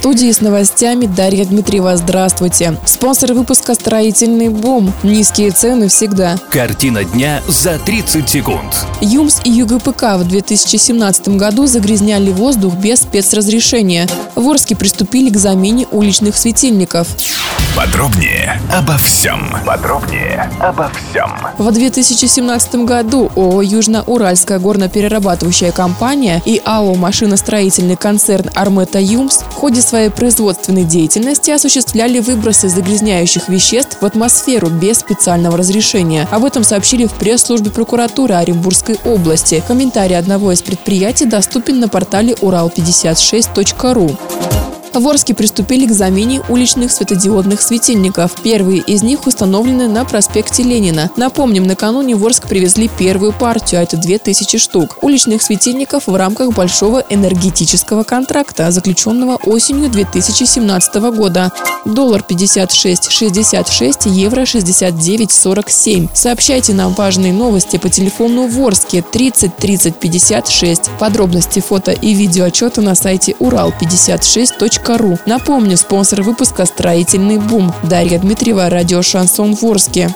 Студии с новостями Дарья Дмитриева. Здравствуйте. Спонсор выпуска «Строительный бум». Низкие цены всегда. Картина дня за 30 секунд. ЮМС и ЮГПК в 2017 году загрязняли воздух без спецразрешения. В Орске приступили к замене уличных светильников. Подробнее обо всем. Подробнее обо всем. В 2017 году ООО «Южно-Уральская горно-перерабатывающая компания» и АО «Машиностроительный концерн Армета ЮМС» в ходе своей производственной деятельности осуществляли выбросы загрязняющих веществ в атмосферу без специального разрешения. Об этом сообщили в пресс-службе прокуратуры Оренбургской области. Комментарий одного из предприятий доступен на портале урал56.ру. В Орске приступили к замене уличных светодиодных светильников. Первые из них установлены на проспекте Ленина. Напомним, накануне в Орск привезли первую партию, а это 2000 штук, уличных светильников в рамках большого энергетического контракта, заключенного осенью 2017 года. Доллар 56,66, евро 69,47. Сообщайте нам важные новости по телефону в Орске 30 30 56. Подробности фото и видеоотчета на сайте урал56.ру ру. Напомню, спонсор выпуска «Строительный бум». Дарья Дмитриева, радио «Шансон Ворске».